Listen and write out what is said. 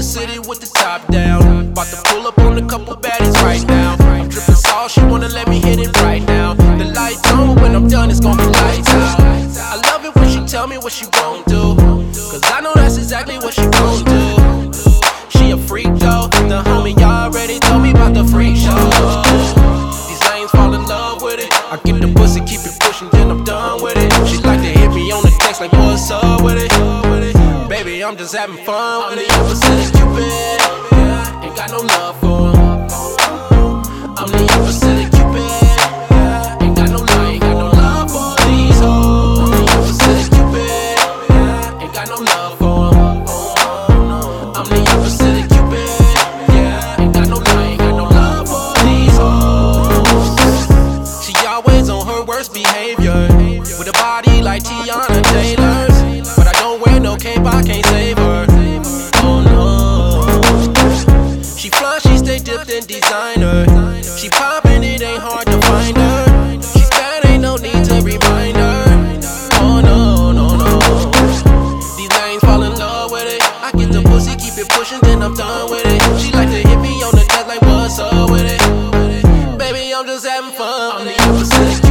the city with the top down. About to pull up on a couple baddies right now. I'm dripping sauce, she wanna let me hit it right now. The lights on, when I'm done, it's gonna be lights out. I love it when she tell me what she won't do. Cause I know that's exactly what she won't do. I'm just having fun. I'm the opposite of Cupid. Yeah, ain't got no love for him. I'm the opposite of Cupid. Yeah, ain't got no love, ain't got no love for these hoes. I'm the opposite of Cupid. Yeah, ain't got no love for him. I'm the opposite of Cupid. Yeah, ain't got no love, ain't got no love for these hoes. She always on her worst behavior. With a body like Teyana Taylor's. Don't no cape, I can't save her. Oh no. She fly, she stay dipped in designer. She poppin', it ain't hard to find her. She's bad, ain't no need to remind her. Oh no, no, no. These lanes fall in love with it. I get the pussy, keep it pushing, then I'm done with it. She like to hit me on the desk like, what's up with it? Baby, I'm just having fun. I'm the